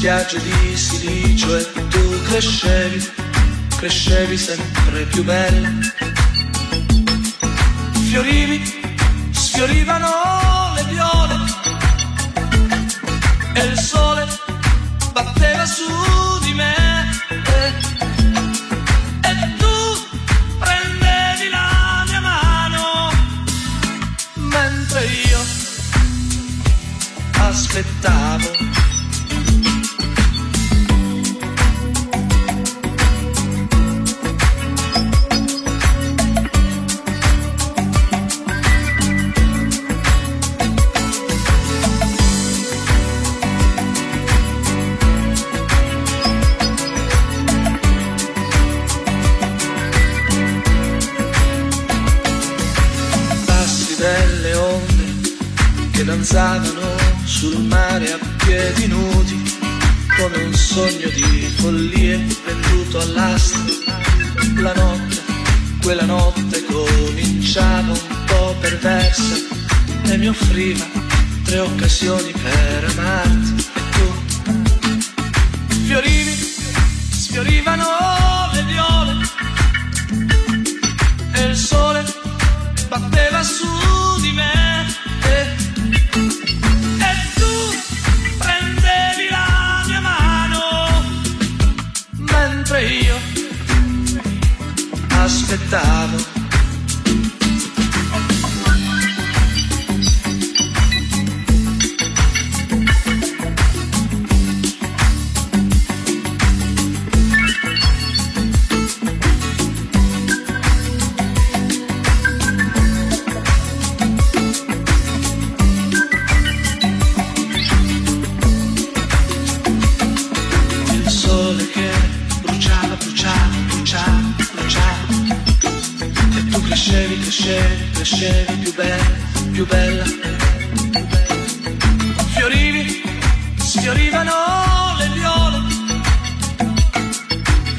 spiagge di silicio e tu crescevi, crescevi sempre più bella. Fiorivi, sfiorivano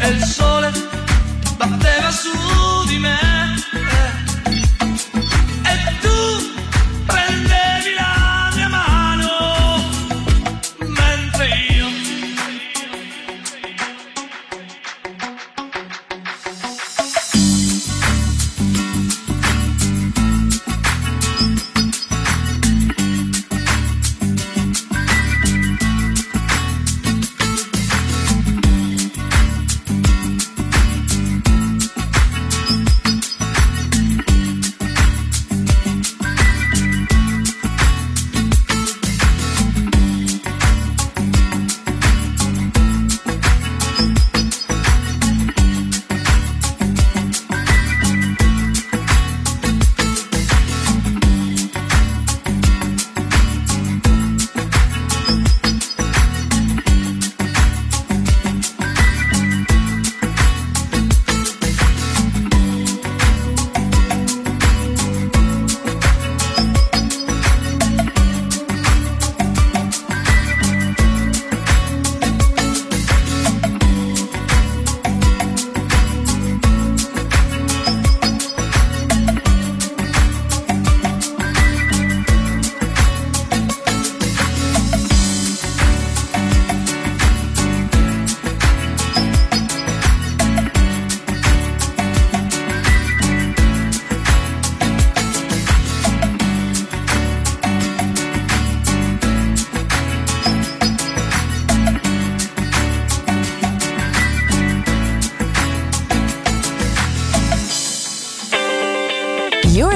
e il sole batteva su di me.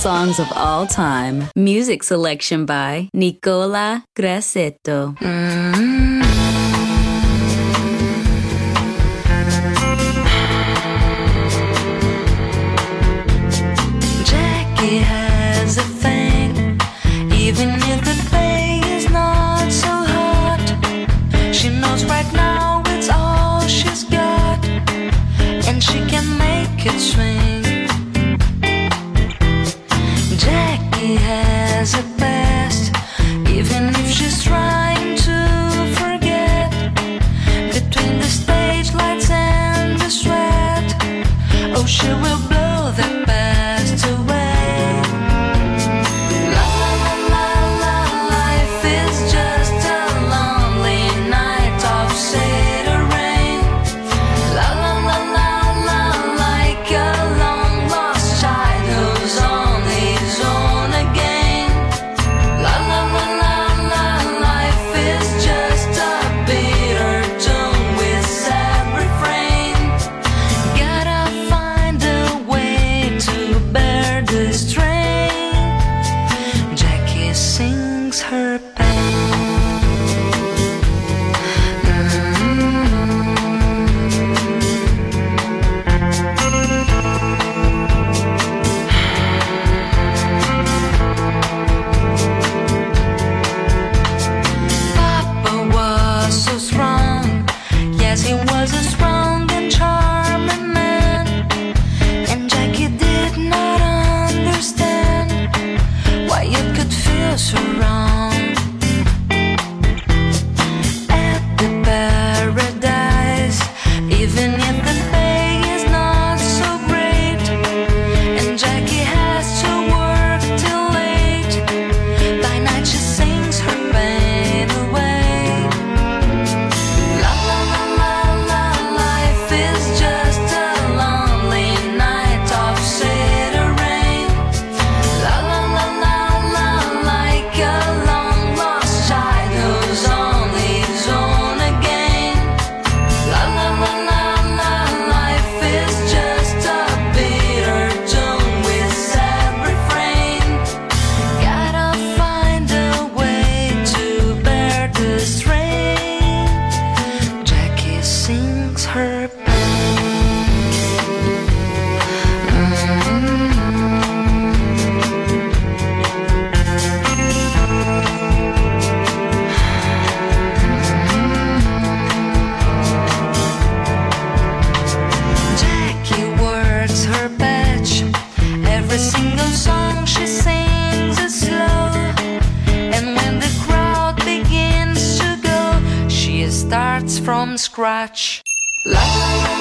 songs of all time. Music selection by Nicola Grassetto. Mm-hmm. Jackie has a thing, even if the pay is not so hot. She knows right now it's all she's got, and she can make it swing. touch. La, la, la.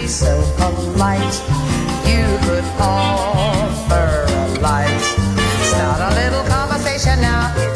be so polite. You could offer a light. Start a little conversation now.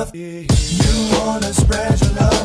Love. You wanna spread your love.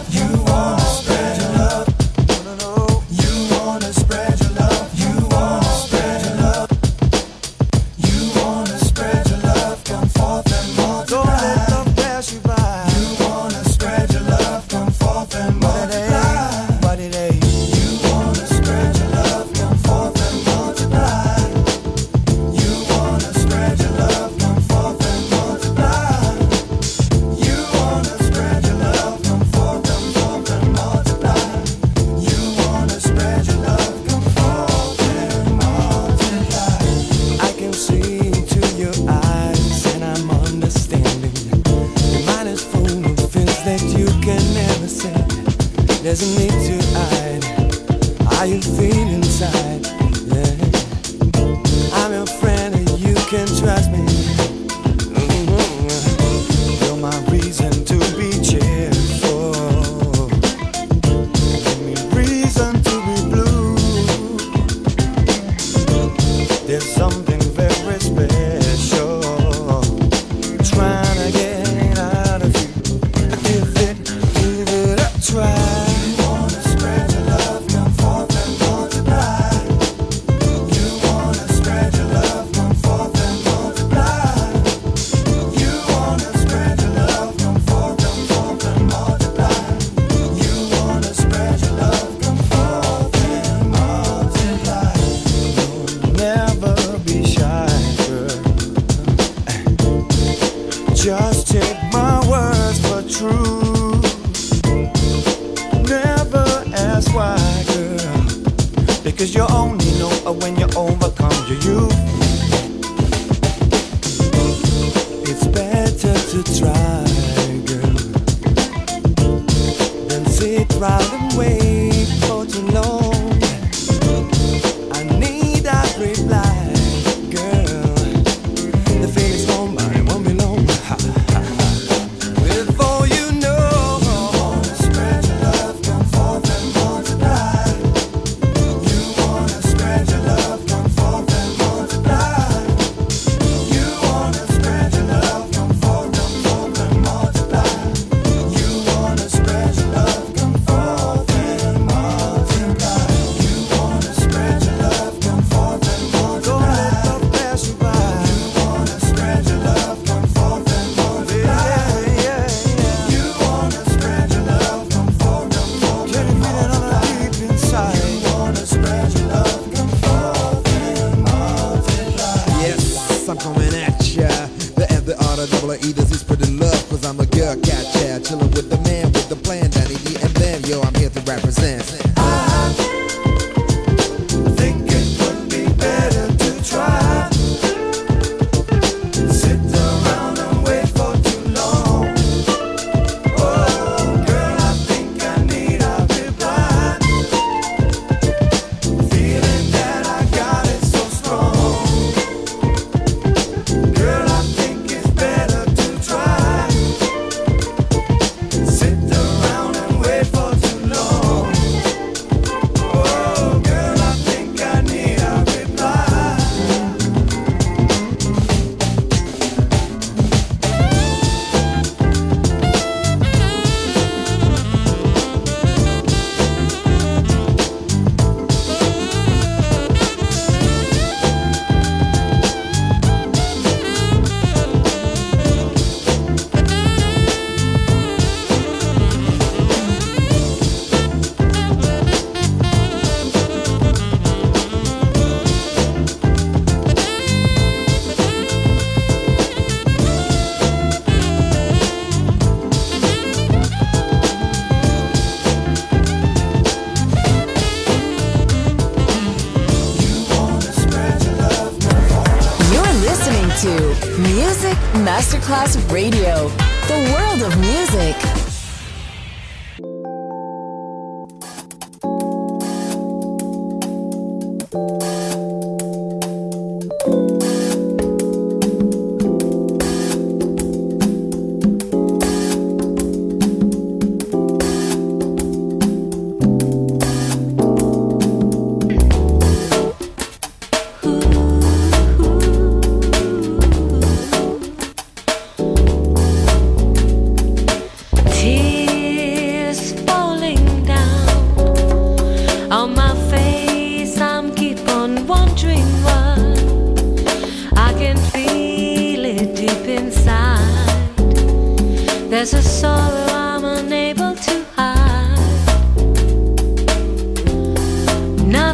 Radio,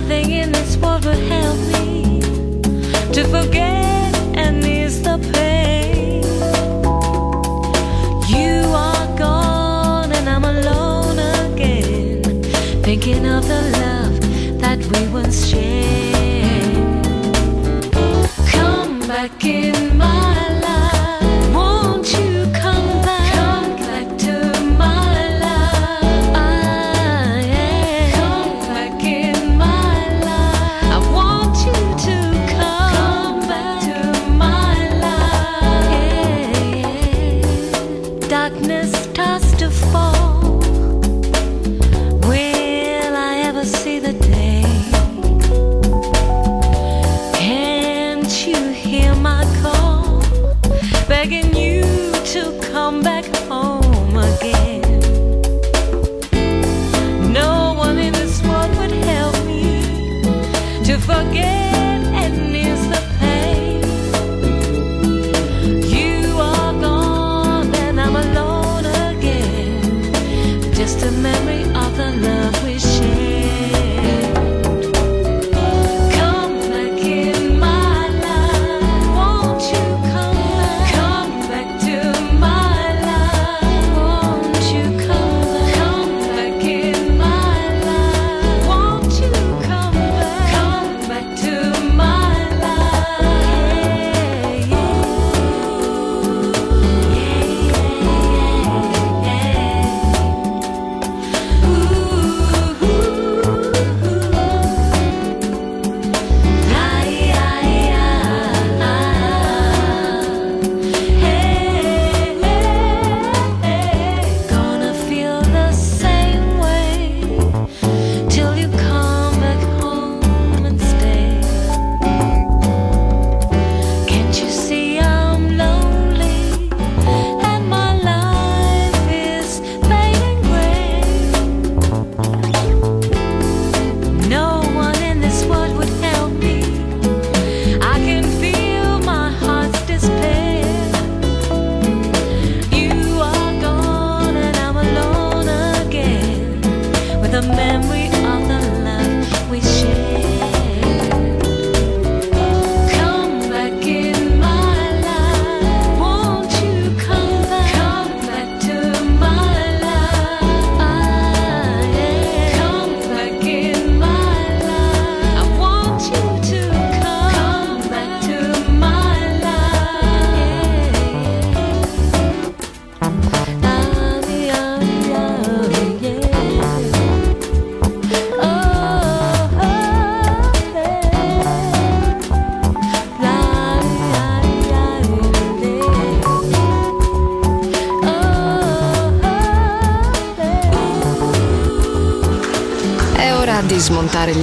nothing in this world will help me to forget.